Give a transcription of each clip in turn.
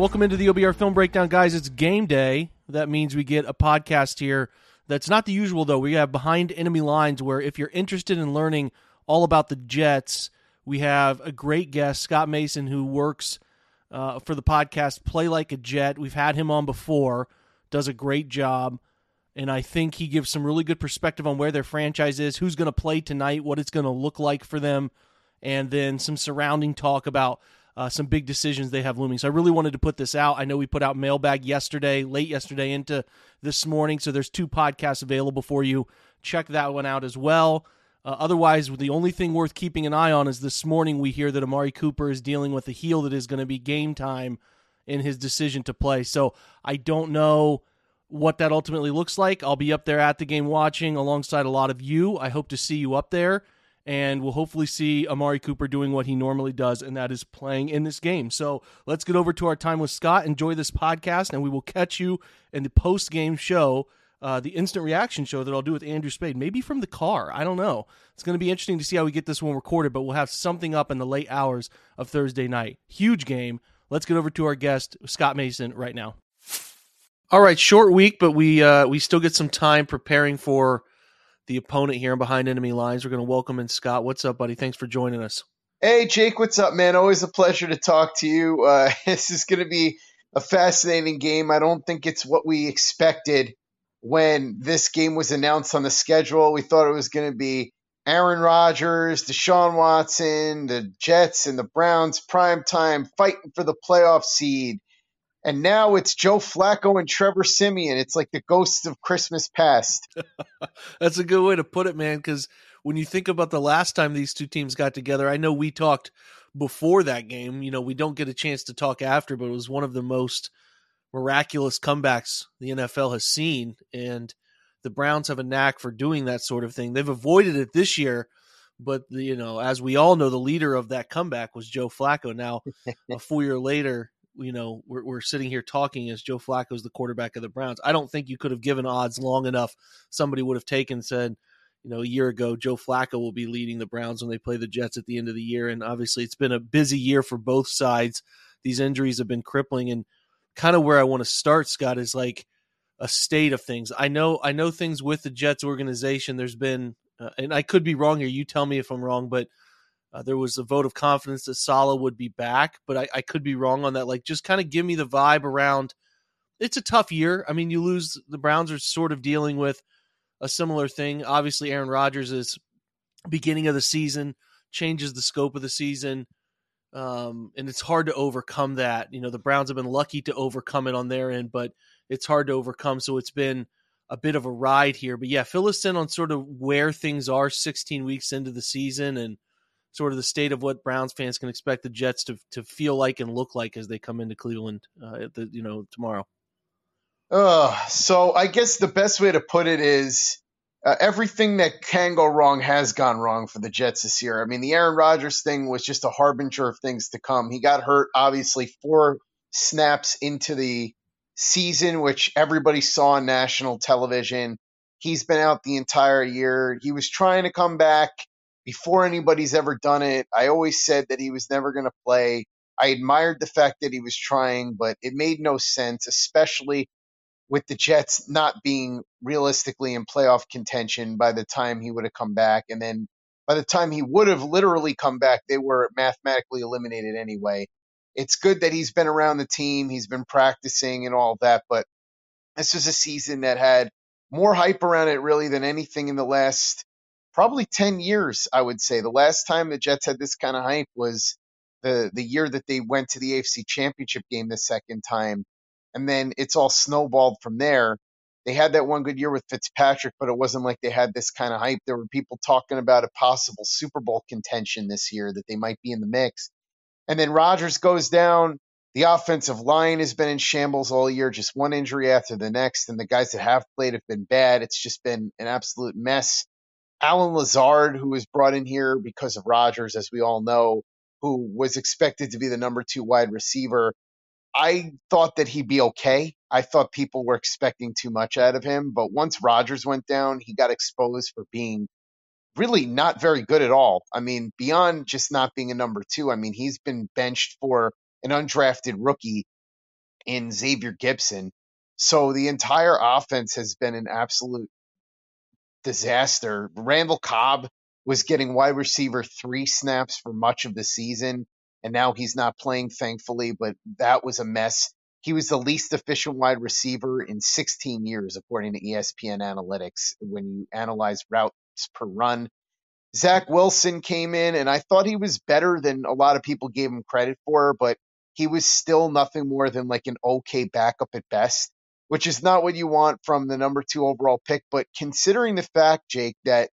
Welcome into the OBR Film Breakdown, guys. It's game day. That means we get a podcast here that's not the usual, though. We have Behind Enemy Lines, where if you're interested in learning all about the Jets, we have a great guest, Scott Mason, who works uh, for the podcast Play Like a Jet. We've had him on before, does a great job. And I think he gives some really good perspective on where their franchise is, who's going to play tonight, what it's going to look like for them, and then some surrounding talk about uh, some big decisions they have looming. So I really wanted to put this out. I know we put out mailbag yesterday, late yesterday into this morning. So there's two podcasts available for you. Check that one out as well. Uh, otherwise, the only thing worth keeping an eye on is this morning we hear that Amari Cooper is dealing with a heel that is going to be game time in his decision to play. So I don't know what that ultimately looks like. I'll be up there at the game watching alongside a lot of you. I hope to see you up there and we'll hopefully see Amari Cooper doing what he normally does, and that is playing in this game. So let's get over to our time with Scott. Enjoy this podcast, and we will catch you in the post game show, uh, the instant reaction show that I'll do with Andrew Spade, maybe from the car. I don't know. It's going to be interesting to see how we get this one recorded, but we'll have something up in the late hours of Thursday night. Huge game. Let's get over to our guest, Scott Mason, right now. All right, short week, but we uh, we still get some time preparing for the opponent here and behind enemy lines. We're going to welcome in Scott. What's up, buddy? Thanks for joining us. Hey, Jake. What's up, man? Always a pleasure to talk to you. Uh, this is going to be a fascinating game. I don't think it's what we expected when this game was announced on the schedule. We thought it was going to be Aaron Rodgers, Deshaun Watson, the Jets, and the Browns prime time fighting for the playoff seed. And now it's Joe Flacco and Trevor Siemian. It's like the ghosts of Christmas past. That's a good way to put it, man. Because when you think about the last time these two teams got together, I know we talked before that game. You know, we don't get a chance to talk after, but it was one of the most miraculous comebacks the NFL has seen. And the Browns have a knack for doing that sort of thing. They've avoided it this year, but you know, as we all know, the leader of that comeback was Joe Flacco. Now, a full year later, you know, we're, we're sitting here talking as Joe Flacco is the quarterback of the Browns. I don't think you could have given odds long enough. Somebody would have taken said, you know, a year ago, Joe Flacco will be leading the Browns when they play the Jets at the end of the year. And obviously, it's been a busy year for both sides. These injuries have been crippling, and kind of where I want to start, Scott, is like a state of things. I know, I know things with the Jets organization. There's been, uh, and I could be wrong here. You tell me if I'm wrong, but uh, there was a vote of confidence that Saleh would be back, but I, I could be wrong on that. Like, just kind of give me the vibe around. It's a tough year. I mean, you lose. The Browns are sort of dealing with a similar thing. Obviously, Aaron Rodgers is beginning of the season changes the scope of the season, um, and it's hard to overcome that. You know, the Browns have been lucky to overcome it on their end, but it's hard to overcome. So it's been a bit of a ride here. But yeah, fill us in on sort of where things are 16 weeks into the season and sort of the state of what Browns fans can expect the Jets to to feel like and look like as they come into Cleveland, uh, the, you know, tomorrow. Uh, so I guess the best way to put it is uh, everything that can go wrong has gone wrong for the Jets this year. I mean, the Aaron Rodgers thing was just a harbinger of things to come. He got hurt, obviously, four snaps into the season, which everybody saw on national television. He's been out the entire year. He was trying to come back before anybody's ever done it. I always said that he was never going to play. I admired the fact that he was trying, but it made no sense, especially with the Jets not being realistically in playoff contention by the time he would have come back. And then by the time he would have literally come back, they were mathematically eliminated anyway. It's good that he's been around the team, he's been practicing and all that, but this was a season that had more hype around it really than anything in the last probably 10 years, I would say. The last time the Jets had this kind of hype was the the year that they went to the AFC Championship game the second time. And then it's all snowballed from there. They had that one good year with Fitzpatrick, but it wasn't like they had this kind of hype. There were people talking about a possible Super Bowl contention this year that they might be in the mix. And then Rodgers goes down. The offensive line has been in shambles all year, just one injury after the next. And the guys that have played have been bad. It's just been an absolute mess. Allen Lazard, who was brought in here because of Rodgers, as we all know, who was expected to be the number two wide receiver. I thought that he'd be okay. I thought people were expecting too much out of him. But once Rodgers went down, he got exposed for being really not very good at all. I mean, beyond just not being a number two, I mean, he's been benched for an undrafted rookie in Xavier Gipson. So the entire offense has been an absolute disaster. Randall Cobb was getting wide receiver three snaps for much of the season, and now he's not playing, thankfully, but that was a mess. He was the least efficient wide receiver in 16 years, according to ESPN Analytics, when you analyze routes per run. Zach Wilson came in, and I thought he was better than a lot of people gave him credit for, but he was still nothing more than like an okay backup at best, which is not what you want from the number two overall pick. But considering the fact, Jake, that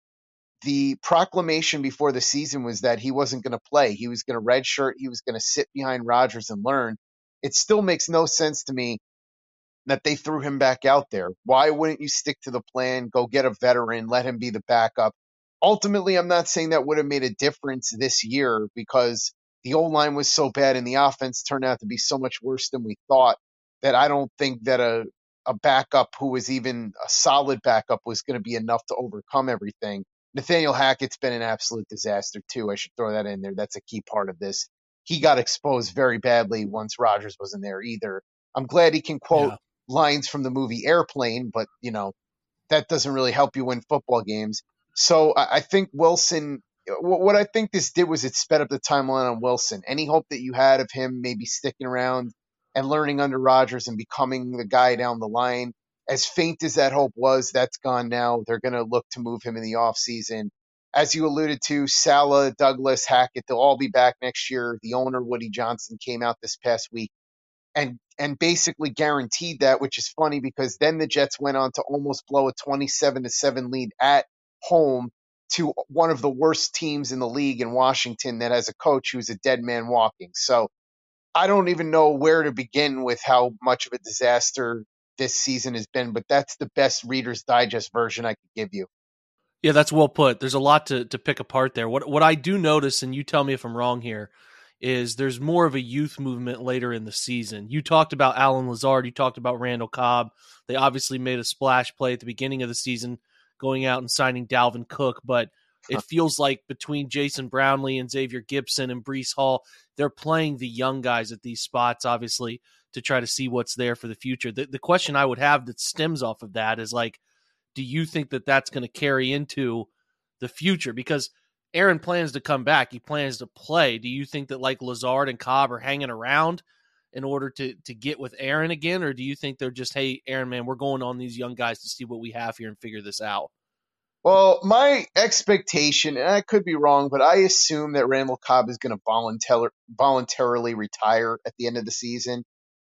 the proclamation before the season was that he wasn't going to play, he was going to redshirt, he was going to sit behind Rodgers and learn. It still makes no sense to me that they threw him back out there. Why wouldn't you stick to the plan, go get a veteran, let him be the backup? Ultimately, I'm not saying that would have made a difference this year because the old line was so bad and the offense turned out to be so much worse than we thought that I don't think that a, a backup who was even a solid backup was going to be enough to overcome everything. Nathaniel Hackett's been an absolute disaster too. I should throw that in there. That's a key part of this. He got exposed very badly once Rodgers wasn't there either. I'm glad he can quote yeah lines from the movie Airplane, but you know that doesn't really help you win football games. So I, I think Wilson. What I think this did was it sped up the timeline on Wilson. Any hope that you had of him maybe sticking around and learning under Rodgers and becoming the guy down the line, as faint as that hope was, that's gone now. They're going to look to move him in the offseason. As you alluded to, Saleh, Douglas, Hackett, they'll all be back next year. The owner, Woody Johnson, came out this past week and and basically guaranteed that, which is funny because then the Jets went on to almost blow a 27 to 7 lead at home to one of the worst teams in the league in Washington that has a coach who's a dead man walking. So I don't even know where to begin with how much of a disaster this season has been, but that's the best Reader's Digest version I could give you. Yeah, that's well put. There's a lot to, to pick apart there. What what I do notice, and you tell me if I'm wrong here, is there's more of a youth movement later in the season. You talked about Allen Lazard, you talked about Randall Cobb. They obviously made a splash play at the beginning of the season, going out and signing Dalvin Cook, but it feels like between Jason Brownlee and Xavier Gipson and Breece Hall, they're playing the young guys at these spots, obviously, to try to see what's there for the future. The, the question I would have that stems off of that is like, do you think that that's going to carry into the future? Because – Aaron plans to come back. He plans to play. Do you think that like Lazard and Cobb are hanging around in order to to get with Aaron again, or do you think they're just, hey, Aaron, man, we're going on these young guys to see what we have here and figure this out? Well, my expectation, and I could be wrong, but I assume that Randall Cobb is going to voluntar- voluntarily retire at the end of the season.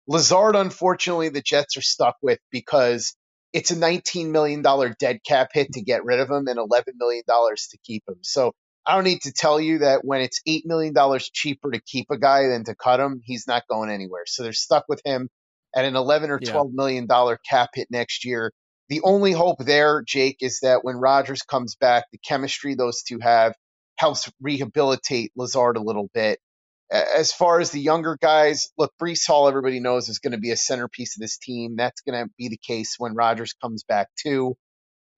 Lazard, unfortunately, the Jets are stuck with because it's a $19 million dead cap hit to get rid of him and $11 million to keep him. So I don't need to tell you that when it's $8 million cheaper to keep a guy than to cut him, he's not going anywhere. So they're stuck with him at an 11 or $12 million cap hit next year. The only hope there, Jake, is that when Rodgers comes back, the chemistry those two have helps rehabilitate Lazard a little bit. As far as the younger guys, look, Breece Hall, everybody knows, is going to be a centerpiece of this team. That's going to be the case when Rodgers comes back too.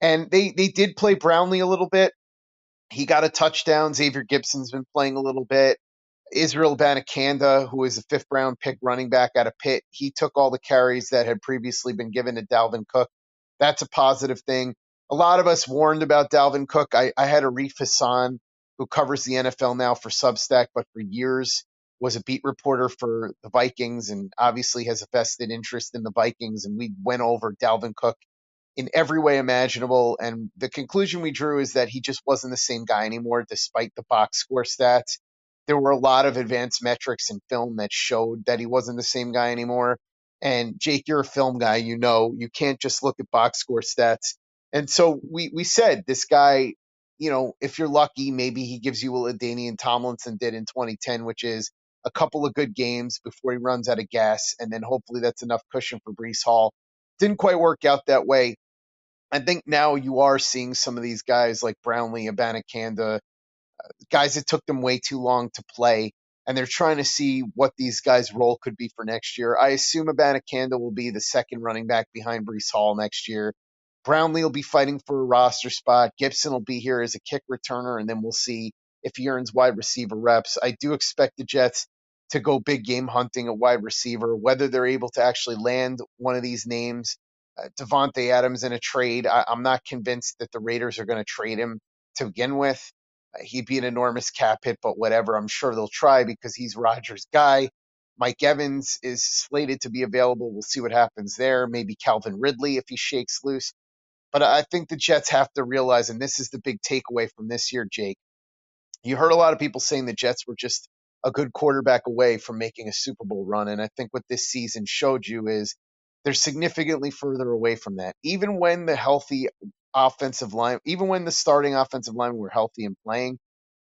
And they they did play Brownlee a little bit. He got a touchdown. Xavier Gipson's been playing a little bit. Israel Abanikanda, who is a fifth round pick running back out of Pitt, he took all the carries that had previously been given to Dalvin Cook. That's a positive thing. A lot of us warned about Dalvin Cook. I, I had Arif Hassan, who covers the NFL now for Substack, but for years was a beat reporter for the Vikings and obviously has a vested interest in the Vikings. And we went over Dalvin Cook in every way imaginable. And the conclusion we drew is that he just wasn't the same guy anymore, despite the box score stats there were a lot of advanced metrics in film that showed that he wasn't the same guy anymore. And Jake, you're a film guy, you know, you can't just look at box score stats. And so we we said this guy, you know, if you're lucky, maybe he gives you what LaDainian Tomlinson did in 2010, which is a couple of good games before he runs out of gas, and then hopefully that's enough cushion for Breece Hall. Didn't quite work out that way. I think now you are seeing some of these guys like Brownlee, Abanikanda, uh, guys that took them way too long to play, and they're trying to see what these guys' role could be for next year. I assume Abanikanda will be the second running back behind Breece Hall next year. Brownlee will be fighting for a roster spot. Gipson will be here as a kick returner, and then we'll see if he earns wide receiver reps. I do expect the Jets to go big game hunting at wide receiver. Whether they're able to actually land one of these names, uh, Davante Adams in a trade, I, I'm not convinced that the Raiders are going to trade him to begin with. He'd be an enormous cap hit, but whatever. I'm sure they'll try because he's Rodgers' guy. Mike Evans is slated to be available. We'll see what happens there. Maybe Calvin Ridley if he shakes loose. But I think the Jets have to realize, and this is the big takeaway from this year, Jake. You heard a lot of people saying the Jets were just a good quarterback away from making a Super Bowl run. And I think what this season showed you is they're significantly further away from that. Even when the healthy offensive line, even when the starting offensive line were healthy and playing,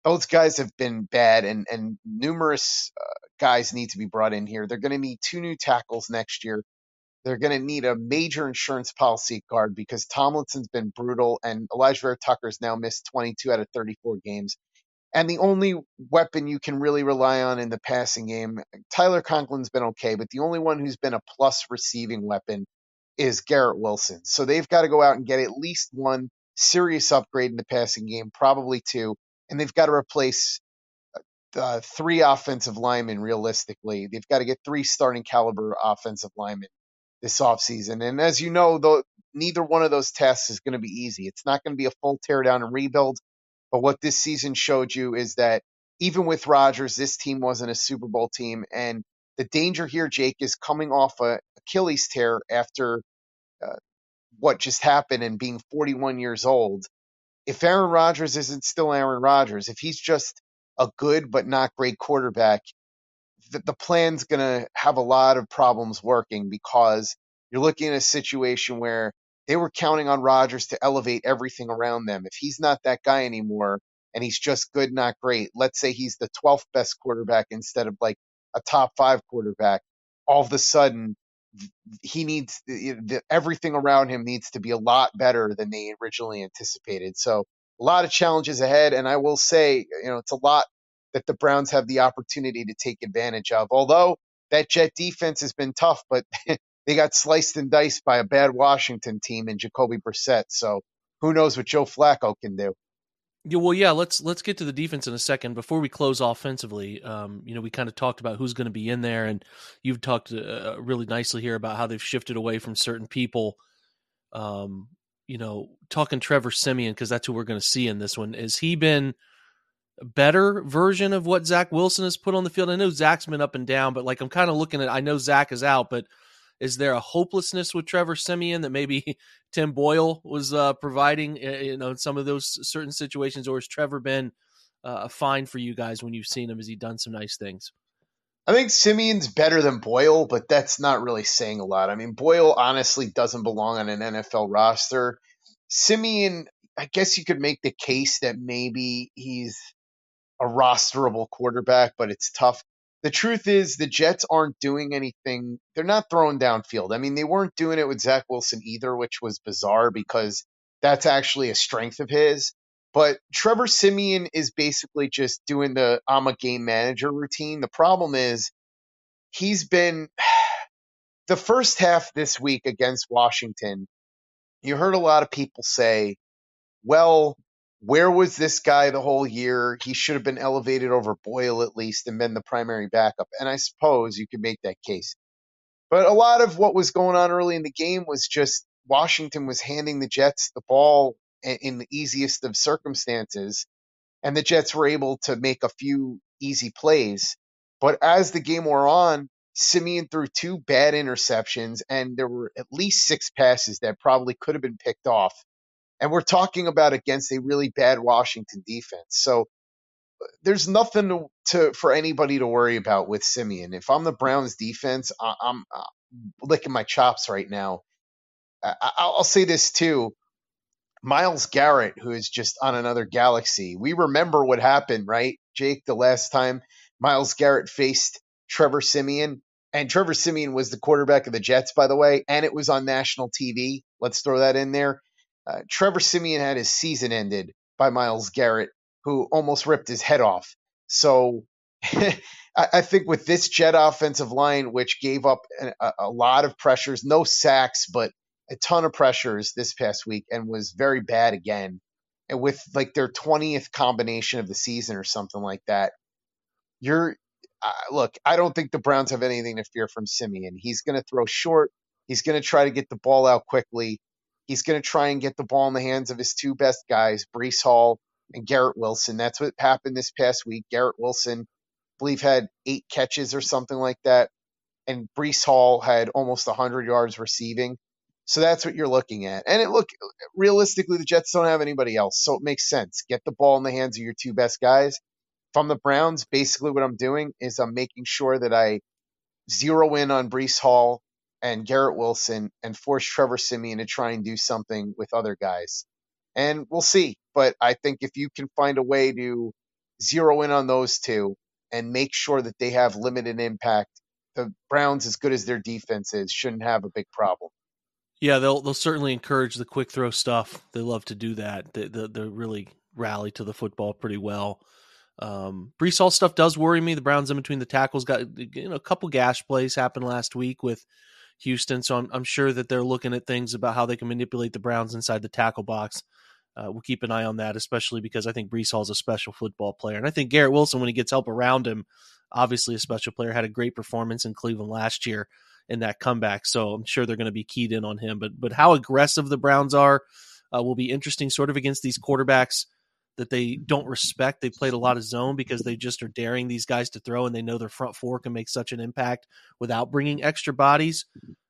those guys have been bad, and and numerous uh, guys need to be brought in here. They're going to need two new tackles next year. They're going to need a major insurance policy guard because Tomlinson's been brutal, and Elijah Vera-Tucker's now missed 22 out of 34 games. And the only weapon you can really rely on in the passing game, Tyler Conklin's been okay, but the only one who's been a plus receiving weapon is Garrett Wilson. So they've got to go out and get at least one serious upgrade in the passing game, probably two, and they've got to replace uh, three offensive linemen realistically. They've got to get three starting caliber offensive linemen this offseason. And as you know, though, neither one of those tests is going to be easy. It's not going to be a full teardown and rebuild. But what this season showed you is that even with Rodgers, this team wasn't a Super Bowl team. And the danger here, Jake, is coming off a Achilles tear after uh, what just happened and being 41 years old. If Aaron Rodgers isn't still Aaron Rodgers, if he's just a good but not great quarterback, the, the plan's going to have a lot of problems working because you're looking at a situation where they were counting on Rodgers to elevate everything around them. If he's not that guy anymore and he's just good, not great, let's say he's the 12th best quarterback instead of like a top five quarterback, all of a sudden he needs the, everything around him needs to be a lot better than they originally anticipated. So a lot of challenges ahead, and I will say, you know, it's a lot that the Browns have the opportunity to take advantage of. Although that Jet defense has been tough, but they got sliced and diced by a bad Washington team and Jacoby Brissett. So who knows what Joe Flacco can do? Yeah, well, yeah. Let's let's get to the defense in a second. Before we close offensively, um, you know, we kind of talked about who's going to be in there, and you've talked uh, really nicely here about how they've shifted away from certain people. Um, you know, talking Trevor Siemian because that's who we're going to see in this one. Has he been a better version of what Zach Wilson has put on the field? I know Zach's been up and down, but like I'm kind of looking at. I know Zach is out, but is there a hopelessness with Trevor Siemian that maybe Tim Boyle was uh, providing, you know, in some of those certain situations, or has Trevor been uh, a fine for you guys when you've seen him? Has he done some nice things? I think Siemian's better than Boyle, but that's not really saying a lot. I mean, Boyle honestly doesn't belong on an NFL roster. Siemian, I guess you could make the case that maybe he's a rosterable quarterback, but it's tough the truth is the Jets aren't doing anything. They're not throwing downfield. I mean, they weren't doing it with Zach Wilson either, which was bizarre because that's actually a strength of his. But Trevor Siemian is basically just doing the I'm a game manager routine. The problem is he's been the first half this week against Washington. You heard a lot of people say, well, where was this guy the whole year? He should have been elevated over Boyle at least and been the primary backup. And I suppose you could make that case. But a lot of what was going on early in the game was just Washington was handing the Jets the ball in the easiest of circumstances, and the Jets were able to make a few easy plays. But as the game wore on, Siemian threw two bad interceptions, and there were at least six passes that probably could have been picked off. And we're talking about against a really bad Washington defense. So there's nothing to, to, for anybody to worry about with Siemian. If I'm the Browns defense, I, am uh, licking my chops right now. I, I'll say this too. Myles Garrett, who is just on another galaxy. We remember what happened, right, Jake, the last time Myles Garrett faced Trevor Siemian. And Trevor Siemian was the quarterback of the Jets, by the way, and it was on national TV. Let's throw that in there. Uh, Trevor Siemian had his season ended by Myles Garrett who almost ripped his head off. So I think with this Jet offensive line, which gave up a, a, lot of pressures, no sacks, but a ton of pressures this past week and was very bad again. And with like their 20th combination of the season or something like that, you're uh, look, I don't think the Browns have anything to fear from Siemian. He's going to throw short. He's going to try to get the ball out quickly. He's going to try and get the ball in the hands of his two best guys, Breece Hall and Garrett Wilson. That's what happened this past week. Garrett Wilson, I believe, had eight catches or something like that, and Breece Hall had almost 100 yards receiving. So that's what you're looking at. And it look realistically, the Jets don't have anybody else, so it makes sense. Get the ball in the hands of your two best guys. I'm the Browns, basically what I'm doing is I'm making sure that I zero in on Breece Hall and Garrett Wilson and force Trevor Siemian to try and do something with other guys and we'll see. But I think if you can find a way to zero in on those two and make sure that they have limited impact, the Browns, as good as their defense is, shouldn't have a big problem. Yeah, they'll they'll certainly encourage the quick throw stuff. They love to do that. They they, they really rally to the football pretty well. Um, Breece Hall stuff does worry me. The Browns in between the tackles got you know a couple gash plays happened last week with Houston, so I'm I'm sure that they're looking at things about how they can manipulate the Browns inside the tackle box uh, we'll keep an eye on that, especially because I think Breece Hall is a special football player, and I think Garrett Wilson, when he gets help around him, obviously a special player, had a great performance in Cleveland last year in that comeback. So I'm sure they're going to be keyed in on him. But but how aggressive the Browns are uh, will be interesting, sort of against these quarterbacks that they don't respect. They played a lot of zone because they just are daring these guys to throw, and they know their front four can make such an impact without bringing extra bodies.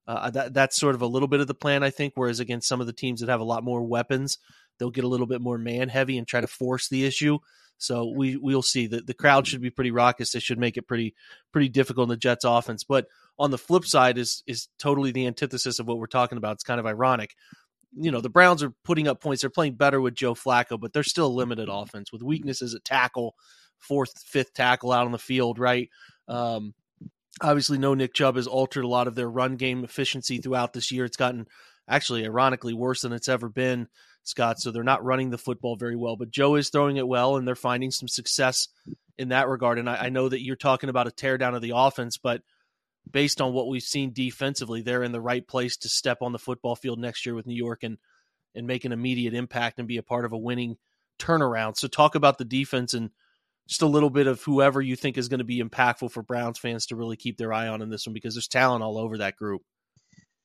Uh, that, that's sort of a little bit of the plan, I think. Whereas against some of the teams that have a lot more weapons, they'll get a little bit more man heavy and try to force the issue. So we we'll see that the crowd should be pretty raucous. They should make it pretty pretty difficult in the Jets offense. But on the flip side is is totally the antithesis of what we're talking about. It's kind of ironic. You know, the Browns are putting up points. They're playing better with Joe Flacco, but they're still a limited offense with weaknesses at tackle, fourth, fifth tackle out on the field, right? Um, obviously, no Nick Chubb has altered a lot of their run game efficiency throughout this year. It's gotten actually, ironically, worse than it's ever been. Scott. So they're not running the football very well, but Joe is throwing it well, and they're finding some success in that regard. And I, I know that you're talking about a teardown of the offense, but based on what we've seen defensively, they're in the right place to step on the football field next year with New York and and make an immediate impact and be a part of a winning turnaround. So talk about the defense and just a little bit of whoever you think is going to be impactful for Browns fans to really keep their eye on in this one because there's talent all over that group.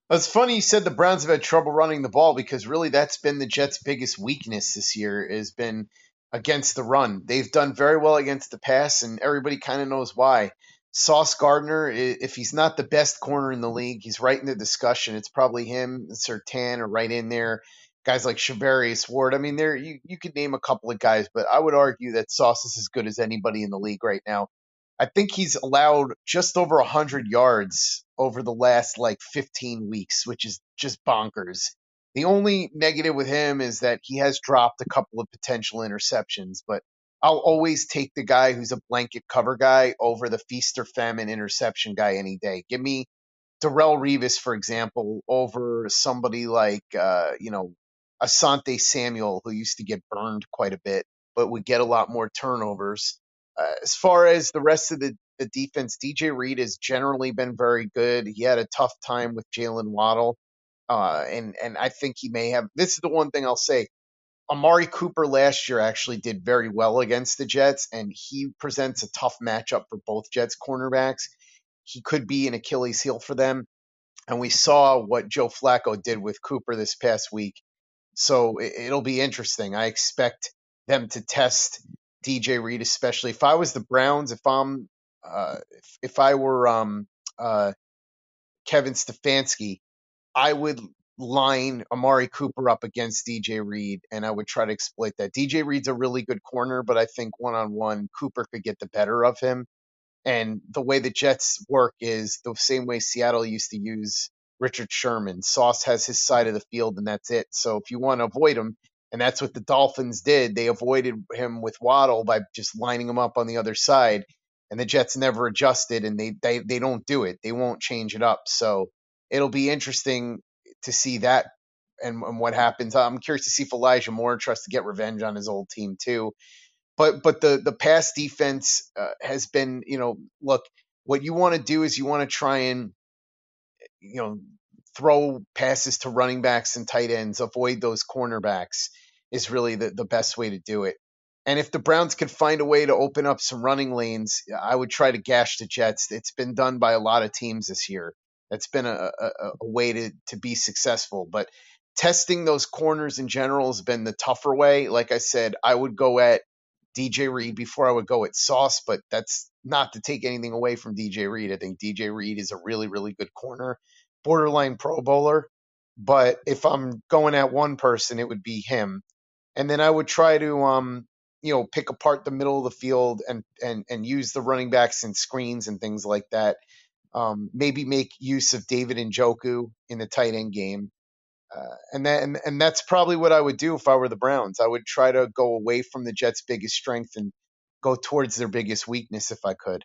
It's funny you said the Browns have had trouble running the ball because really that's been the Jets' biggest weakness this year has been against the run. They've done very well against the pass, and everybody kind of knows why. Sauce Gardner, if he's not the best corner in the league, he's right in the discussion. It's probably him, Surtain, or right in there. Guys like Charvarius Ward. I mean, there you, you could name a couple of guys, but I would argue that Sauce is as good as anybody in the league right now. I think he's allowed just over 100 yards over the last like 15 weeks, which is just bonkers. The only negative with him is that he has dropped a couple of potential interceptions, but I'll always take the guy who's a blanket cover guy over the feast or famine interception guy any day. Give me Darrelle Revis, for example, over somebody like, uh, you know, Asante Samuel, who used to get burned quite a bit, but would get a lot more turnovers. Uh, as far as the rest of the, the defense, DJ Reed has generally been very good. He had a tough time with Jaylen Waddle. Uh, and, and I think he may have. This is the one thing I'll say. Amari Cooper last year actually did very well against the Jets, and he presents a tough matchup for both Jets cornerbacks. He could be an Achilles heel for them. And we saw what Joe Flacco did with Cooper this past week. So it'll be interesting. I expect them to test DJ Reed, especially if I was the Browns. If I'm, uh, if, if I were um, uh, Kevin Stefanski, I would line Amari Cooper up against DJ Reed, and I would try to exploit that. DJ Reed's a really good corner, but I think one on one, Cooper could get the better of him. And the way the Jets work is the same way Seattle used to use Richard Sherman. Sauce has his side of the field, and that's it. So if you want to avoid him, and that's what the Dolphins did. They avoided him with Waddle by just lining him up on the other side. And the Jets never adjusted and they, they, they don't do it. They won't change it up. So it'll be interesting to see that and, and what happens. I'm curious to see if Elijah Moore tries to get revenge on his old team too. But but the the pass defense uh, has been you know look what you want to do is you want to try and you know throw passes to running backs and tight ends, avoid those cornerbacks is really the, the best way to do it. And if the Browns could find a way to open up some running lanes, I would try to gash the Jets. It's been done by a lot of teams this year. That's been a, a, a way to, to be successful. But testing those corners in general has been the tougher way. Like I said, I would go at DJ Reed before I would go at Sauce, but that's not to take anything away from DJ Reed. I think DJ Reed is a really, really good corner, borderline Pro Bowler. But if I'm going at one person, it would be him and then I would try to um you know pick apart the middle of the field and and and use the running backs and screens and things like that. Um, maybe make use of David Njoku in the tight end game. Uh, and and, and that's probably what I would do if I were the Browns. I would try to go away from the Jets' biggest strength and go towards their biggest weakness if I could.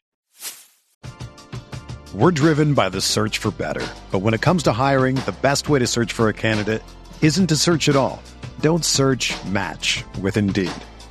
We're driven by the search for better. But when it comes to hiring, the best way to search for a candidate isn't to search at all. Don't search match with Indeed.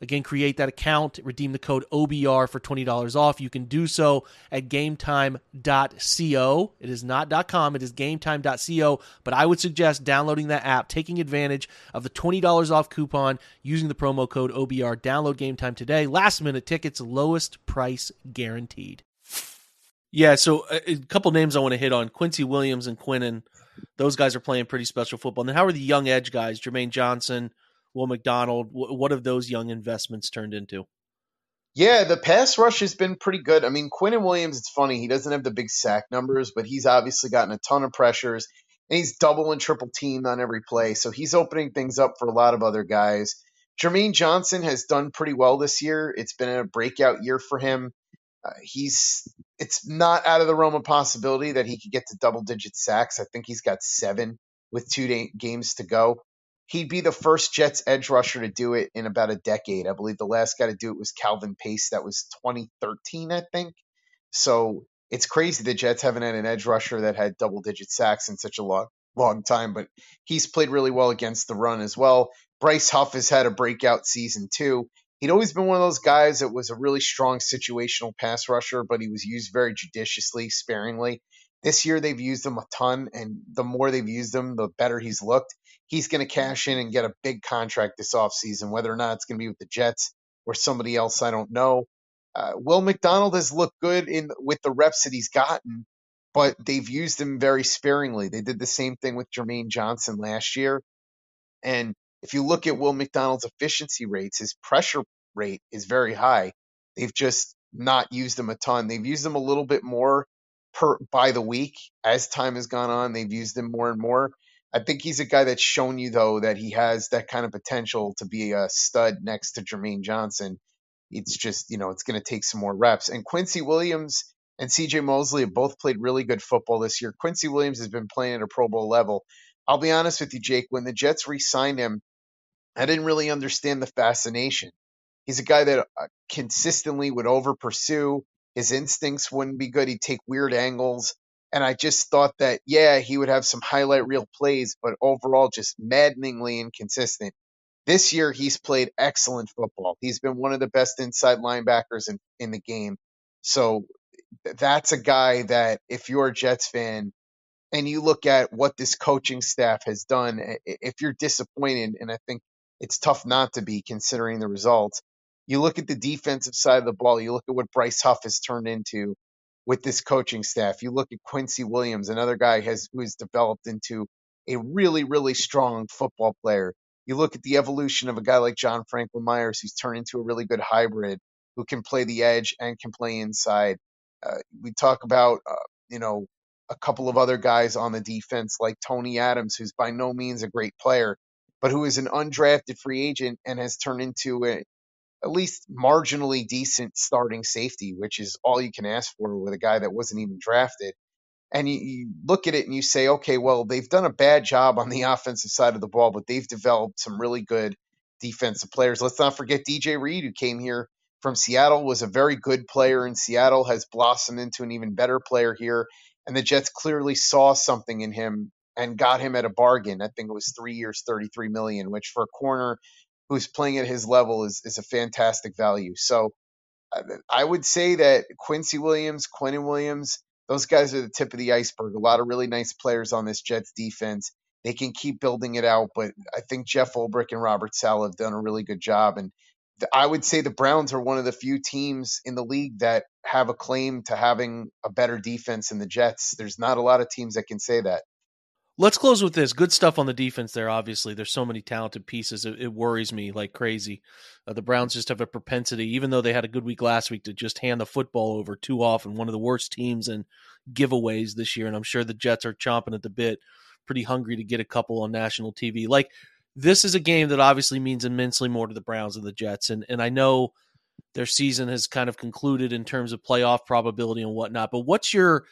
Again, create that account, redeem the code OBR for $20 off. You can do so at gametime.co. It is not .com, it is gametime.co, but I would suggest downloading that app, taking advantage of the $20 off coupon using the promo code OBR. Download GameTime today. Last minute tickets, lowest price guaranteed. Yeah, so uh, a, couple names I want to hit on Quincy Williams and Quinnen. Those guys are playing pretty special football. And then how are the young edge guys, Jermaine Johnson, Will McDonald? What have those young investments turned into? Yeah, the pass rush has been pretty good. I mean, Quinnen Williams, it's funny, he doesn't have the big sack numbers, but he's obviously gotten a ton of pressures and he's double and triple teamed on every play. So he's opening things up for a lot of other guys. Jermaine Johnson has done pretty well this year. It's been a breakout year for him. Uh, he's it's not out of the realm of possibility that he could get to double digit sacks. I think he's got seven with two day, games to go. He'd be the first Jets edge rusher to do it in about a decade. I believe the last guy to do it was Calvin Pace. That was 2013, I think. So it's crazy the Jets haven't had an edge rusher that had double digit sacks in such a long long time, but he's played really well against the run as well. Bryce Huff has had a breakout season too he'd always been one of those guys that was a really strong situational pass rusher, but he was used very judiciously, sparingly. This year they've used him a ton, and the more they've used him, the better he's looked. He's going to cash in and get a big contract this offseason, whether or not it's going to be with the Jets or somebody else, I don't know. Uh, Will McDonald has looked good in with the reps that he's gotten, but they've used him very sparingly. They did the same thing with Jermaine Johnson last year, and if you look at Will McDonald's efficiency rates, his pressure rate is very high. They've just not used him a ton. They've used him a little bit more per by the week as time has gone on. They've used him more and more. I think he's a guy that's shown you though that he has that kind of potential to be a stud next to Jermaine Johnson. It's just you know it's going to take some more reps. And Quincy Williams and C.J. Mosley have both played really good football this year. Quincy Williams has been playing at a Pro Bowl level. I'll be honest with you, Jake. When the Jets re-signed him, I didn't really understand the fascination. He's a guy that uh, consistently would over pursue. His instincts wouldn't be good. He'd take weird angles. And I just thought that, yeah, he would have some highlight reel plays, but overall just maddeningly inconsistent. This year, he's played excellent football. He's been one of the best inside linebackers in, in the game. So that's a guy that, if you're a Jets fan, and you look at what this coaching staff has done, if you're disappointed, and I think it's tough not to be considering the results, you look at the defensive side of the ball, you look at what Bryce Huff has turned into with this coaching staff. You look at Quincy Williams, another guy has who has developed into a really, really strong football player. You look at the evolution of a guy like John Franklin Myers, who's turned into a really good hybrid who can play the edge and can play inside. Uh, we talk about, uh, you know, a couple of other guys on the defense like Tony Adams, who's by no means a great player, but who is an undrafted free agent and has turned into a, at least marginally decent starting safety, which is all you can ask for with a guy that wasn't even drafted. And you, you, look at it and you say, okay, well, they've done a bad job on the offensive side of the ball, but they've developed some really good defensive players. Let's not forget DJ Reed, who came here from Seattle, was a very good player in Seattle, has blossomed into an even better player here. And the Jets clearly saw something in him and got him at a bargain. I think it was three years, 33 million, which for a corner who's playing at his level is, is a fantastic value. So I would say that Quincy Williams, Quinnen Williams, those guys are the tip of the iceberg. A lot of really nice players on this Jets defense. They can keep building it out, but I think Jeff Ulbrich and Robert Saleh have done a really good job. And I would say the Browns are one of the few teams in the league that have a claim to having a better defense than the Jets. There's not a lot of teams that can say that. Let's close with this. Good stuff on the defense there. Obviously, there's so many talented pieces. It, it worries me like crazy. Uh, the Browns just have a propensity, even though they had a good week last week, to just hand the football over too often. One of the worst teams in giveaways this year, and I'm sure the Jets are chomping at the bit, pretty hungry to get a couple on national TV. Like this is a game that obviously means immensely more to the Browns and the Jets, and and I know their season has kind of concluded in terms of playoff probability and whatnot. But what's your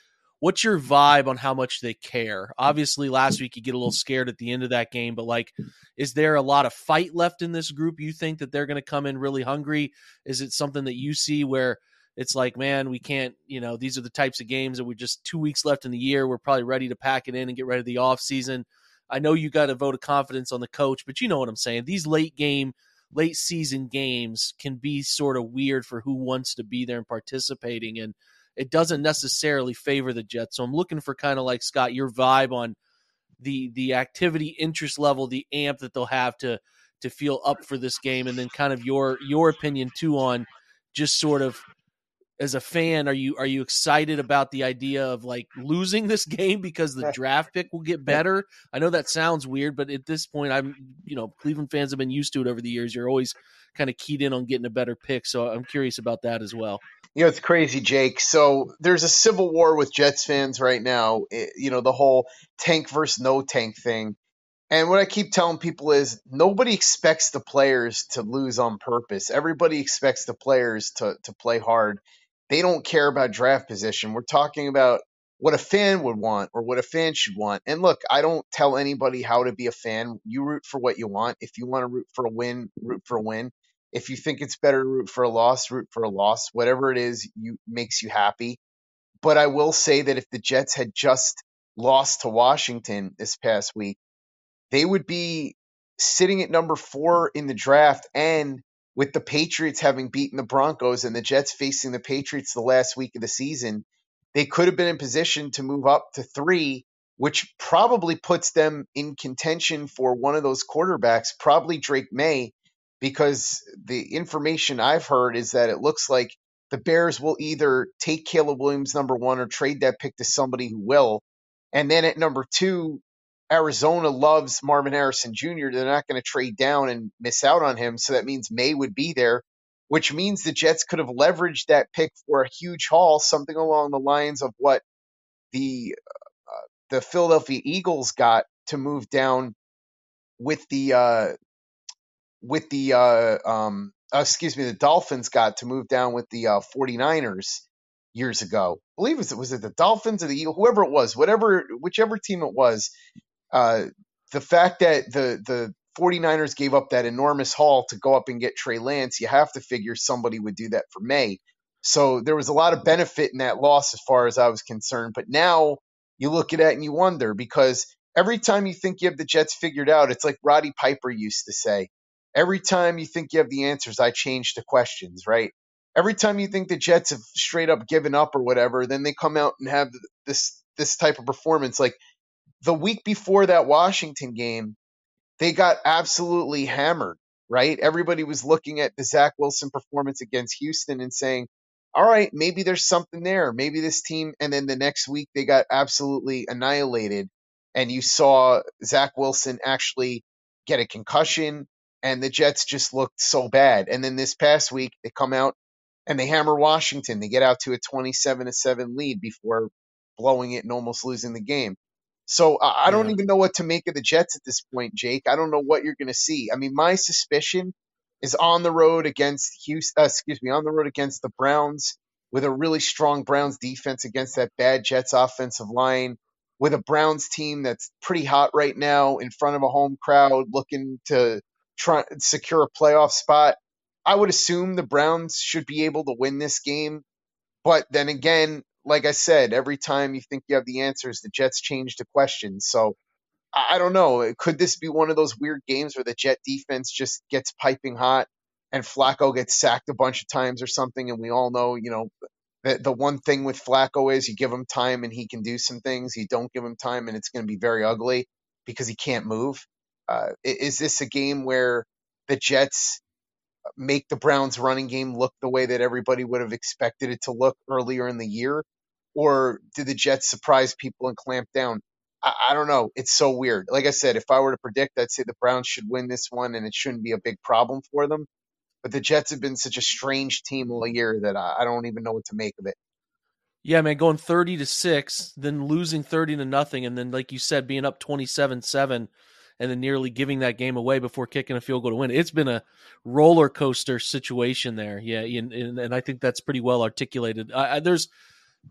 what's your vibe on how much they care? Obviously, last week you get a little scared at the end of that game, but like, is there a lot of fight left in this group? You think that they're going to come in really hungry? Is it something that you see where it's like, man, we can't, you know, these are the types of games that we're just two weeks left in the year. We're probably ready to pack it in and get ready for the off season. I know you got a vote of confidence on the coach, but you know what I'm saying. These late game late season games can be sort of weird for who wants to be there and participating and it doesn't necessarily favor the Jets. So I'm looking for kind of like Scott your vibe on the the activity interest level, the amp that they'll have to to feel up for this game and then kind of your your opinion too on just sort of as a fan, are you are you excited about the idea of like losing this game because the draft pick will get better? I know that sounds weird, but at this point, I'm you know Cleveland fans have been used to it over the years. You're always kind of keyed in on getting a better pick, so I'm curious about that as well. You know, it's crazy, Jake. So there's a civil war with Jets fans right now. It, you know, the whole tank versus no tank thing. And what I keep telling people is nobody expects the players to lose on purpose. Everybody expects the players to to play hard they don't care about draft position. We're talking about what a fan would want or what a fan should want. And look, I don't tell anybody how to be a fan. You root for what you want. If you want to root for a win, root for a win. If you think it's better to root for a loss, root for a loss. Whatever it is, you makes you happy. But I will say that if the Jets had just lost to Washington this past week, they would be sitting at number 4 in the draft and with the Patriots having beaten the Broncos and the Jets facing the Patriots the last week of the season, they could have been in position to move up to three, which probably puts them in contention for one of those quarterbacks, probably Drake Maye, because the information I've heard is that it looks like the Bears will either take Caleb Williams number one or trade that pick to somebody who will. And then at number two, Arizona loves Marvin Harrison Jr., they're not going to trade down and miss out on him. So that means Maye would be there, which means the Jets could have leveraged that pick for a huge haul, something along the lines of what the uh, the Philadelphia Eagles got to move down with the uh, with the uh, um, uh, excuse me, the Dolphins got to move down with the uh, 49ers years ago. I believe it was, was it the Dolphins or the Eagles, whoever it was, whatever whichever team it was uh, the fact that the the 49ers gave up that enormous haul to go up and get Trey Lance, you have to figure somebody would do that for Maye. So there was a lot of benefit in that loss as far as I was concerned. But now you look at it and you wonder because every time you think you have the Jets figured out, it's like Roddy Piper used to say. Every time you think you have the answers, I change the questions, right? Every time you think the Jets have straight up given up or whatever, then they come out and have this this type of performance. Like the week before that Washington game, they got absolutely hammered, right? Everybody was looking at the Zach Wilson performance against Houston and saying, all right, maybe there's something there. Maybe this team, and then the next week they got absolutely annihilated. And you saw Zach Wilson actually get a concussion, and the Jets just looked so bad. And then this past week, they come out and they hammer Washington. They get out to a 27 to 7 lead before blowing it and almost losing the game. So uh, I don't yeah. even know what to make of the Jets at this point, Jake. I don't know what you're going to see. I mean, my suspicion is on the road against Houston, uh, excuse me, on the road against the Browns with a really strong Browns defense against that bad Jets offensive line, with a Browns team that's pretty hot right now in front of a home crowd looking to try secure a playoff spot. I would assume the Browns should be able to win this game. But then again, like I said, every time you think you have the answers, the Jets change the questions. So I don't know. Could this be one of those weird games where the Jet defense just gets piping hot and Flacco gets sacked a bunch of times or something? And we all know, you know, the, the one thing with Flacco is you give him time and he can do some things. You don't give him time and it's going to be very ugly because he can't move. Uh, is this a game where the Jets make the Browns running game look the way that everybody would have expected it to look earlier in the year? or did the Jets surprise people and clamp down? I, I, don't know. It's so weird. Like I said, if I were to predict, I'd say the Browns should win this one, and it shouldn't be a big problem for them. But the Jets have been such a strange team all year that I, I don't even know what to make of it. Yeah, man, going thirty to six, then losing thirty to nothing, and then like you said, being up twenty seven seven and then nearly giving that game away before kicking a field goal to win. It's been a roller coaster situation there. Yeah, and, and, and I think that's pretty well articulated. I, I, there's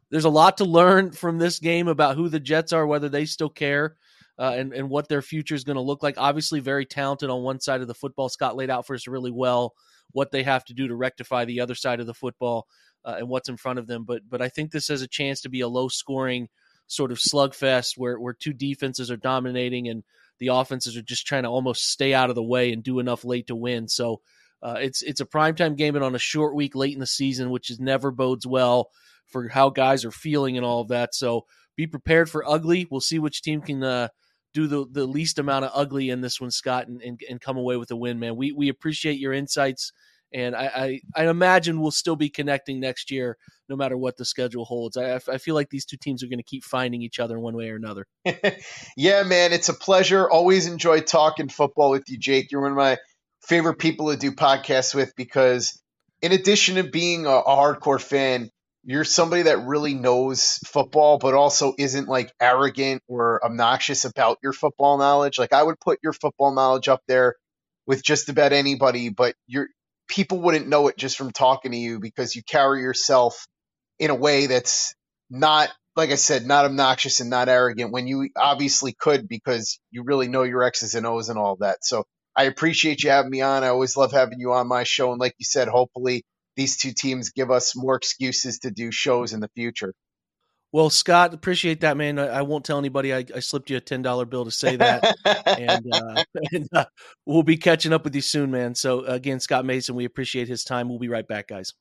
there's a lot to learn from this game about who the Jets are, whether they still care, uh, and and what their future is going to look like. Obviously, very talented on one side of the football. Scott laid out for us really well what they have to do to rectify the other side of the football uh, and what's in front of them. But but I think this has a chance to be a low scoring sort of slugfest where where two defenses are dominating and the offenses are just trying to almost stay out of the way and do enough late to win. So uh, it's it's a primetime game and on a short week late in the season, which is never bodes well for how guys are feeling and all of that. So be prepared for ugly. We'll see which team can uh, do the, the least amount of ugly in this one, Scott, and, and, and come away with a win, man. We we appreciate your insights, and I, I, I imagine we'll still be connecting next year, no matter what the schedule holds. I, I feel like these two teams are going to keep finding each other one way or another. yeah, man, it's a pleasure. Always enjoy talking football with you, Jake. You're one of my favorite people to do podcasts with because, in addition to being a, a hardcore fan, you're somebody that really knows football, but also isn't like arrogant or obnoxious about your football knowledge. Like I would put your football knowledge up there with just about anybody, but your people wouldn't know it just from talking to you because you carry yourself in a way that's not like I said, not obnoxious and not arrogant when you obviously could because you really know your X's and O's and all that. So I appreciate you having me on. I always love having you on my show. And like you said, hopefully these two teams give us more excuses to do shows in the future. Well, Scott, appreciate that, man. I, I won't tell anybody I, I, slipped you a ten dollar bill to say that, and, uh, and uh, we'll be catching up with you soon, man. So again, Scott Mason, we appreciate his time. We'll be right back, guys.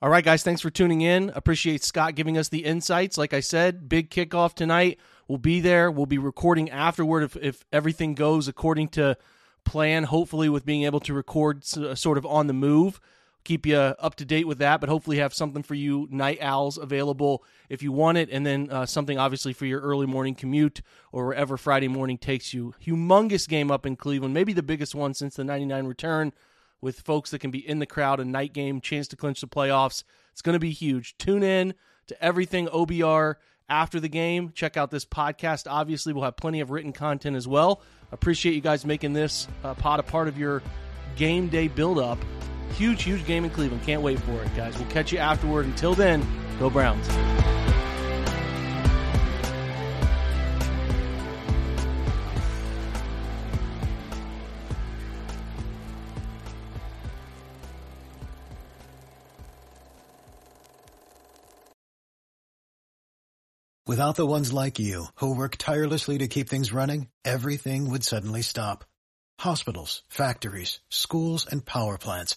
All right, guys, thanks for tuning in. Appreciate Scott giving us the insights. Like I said, big kickoff tonight. We'll be there. We'll be recording afterward if, if everything goes according to plan, hopefully, with being able to record sort of on the move keep you up to date with that, but hopefully have something for you night owls available if you want it, and then uh, something obviously for your early morning commute or wherever Friday morning takes you. Humongous game up in Cleveland, maybe the biggest one since the 99 return with folks that can be in the crowd, a night game, chance to clinch the playoffs. It's going to be huge. Tune in to everything OBR after the game. Check out this podcast. Obviously, we'll have plenty of written content as well. Appreciate you guys making this uh, pod a part of your game day build up. Huge, huge game in Cleveland. Can't wait for it, guys. We'll catch you afterward. Until then, go Browns. Without the ones like you, who work tirelessly to keep things running, everything would suddenly stop. Hospitals, factories, schools, and power plants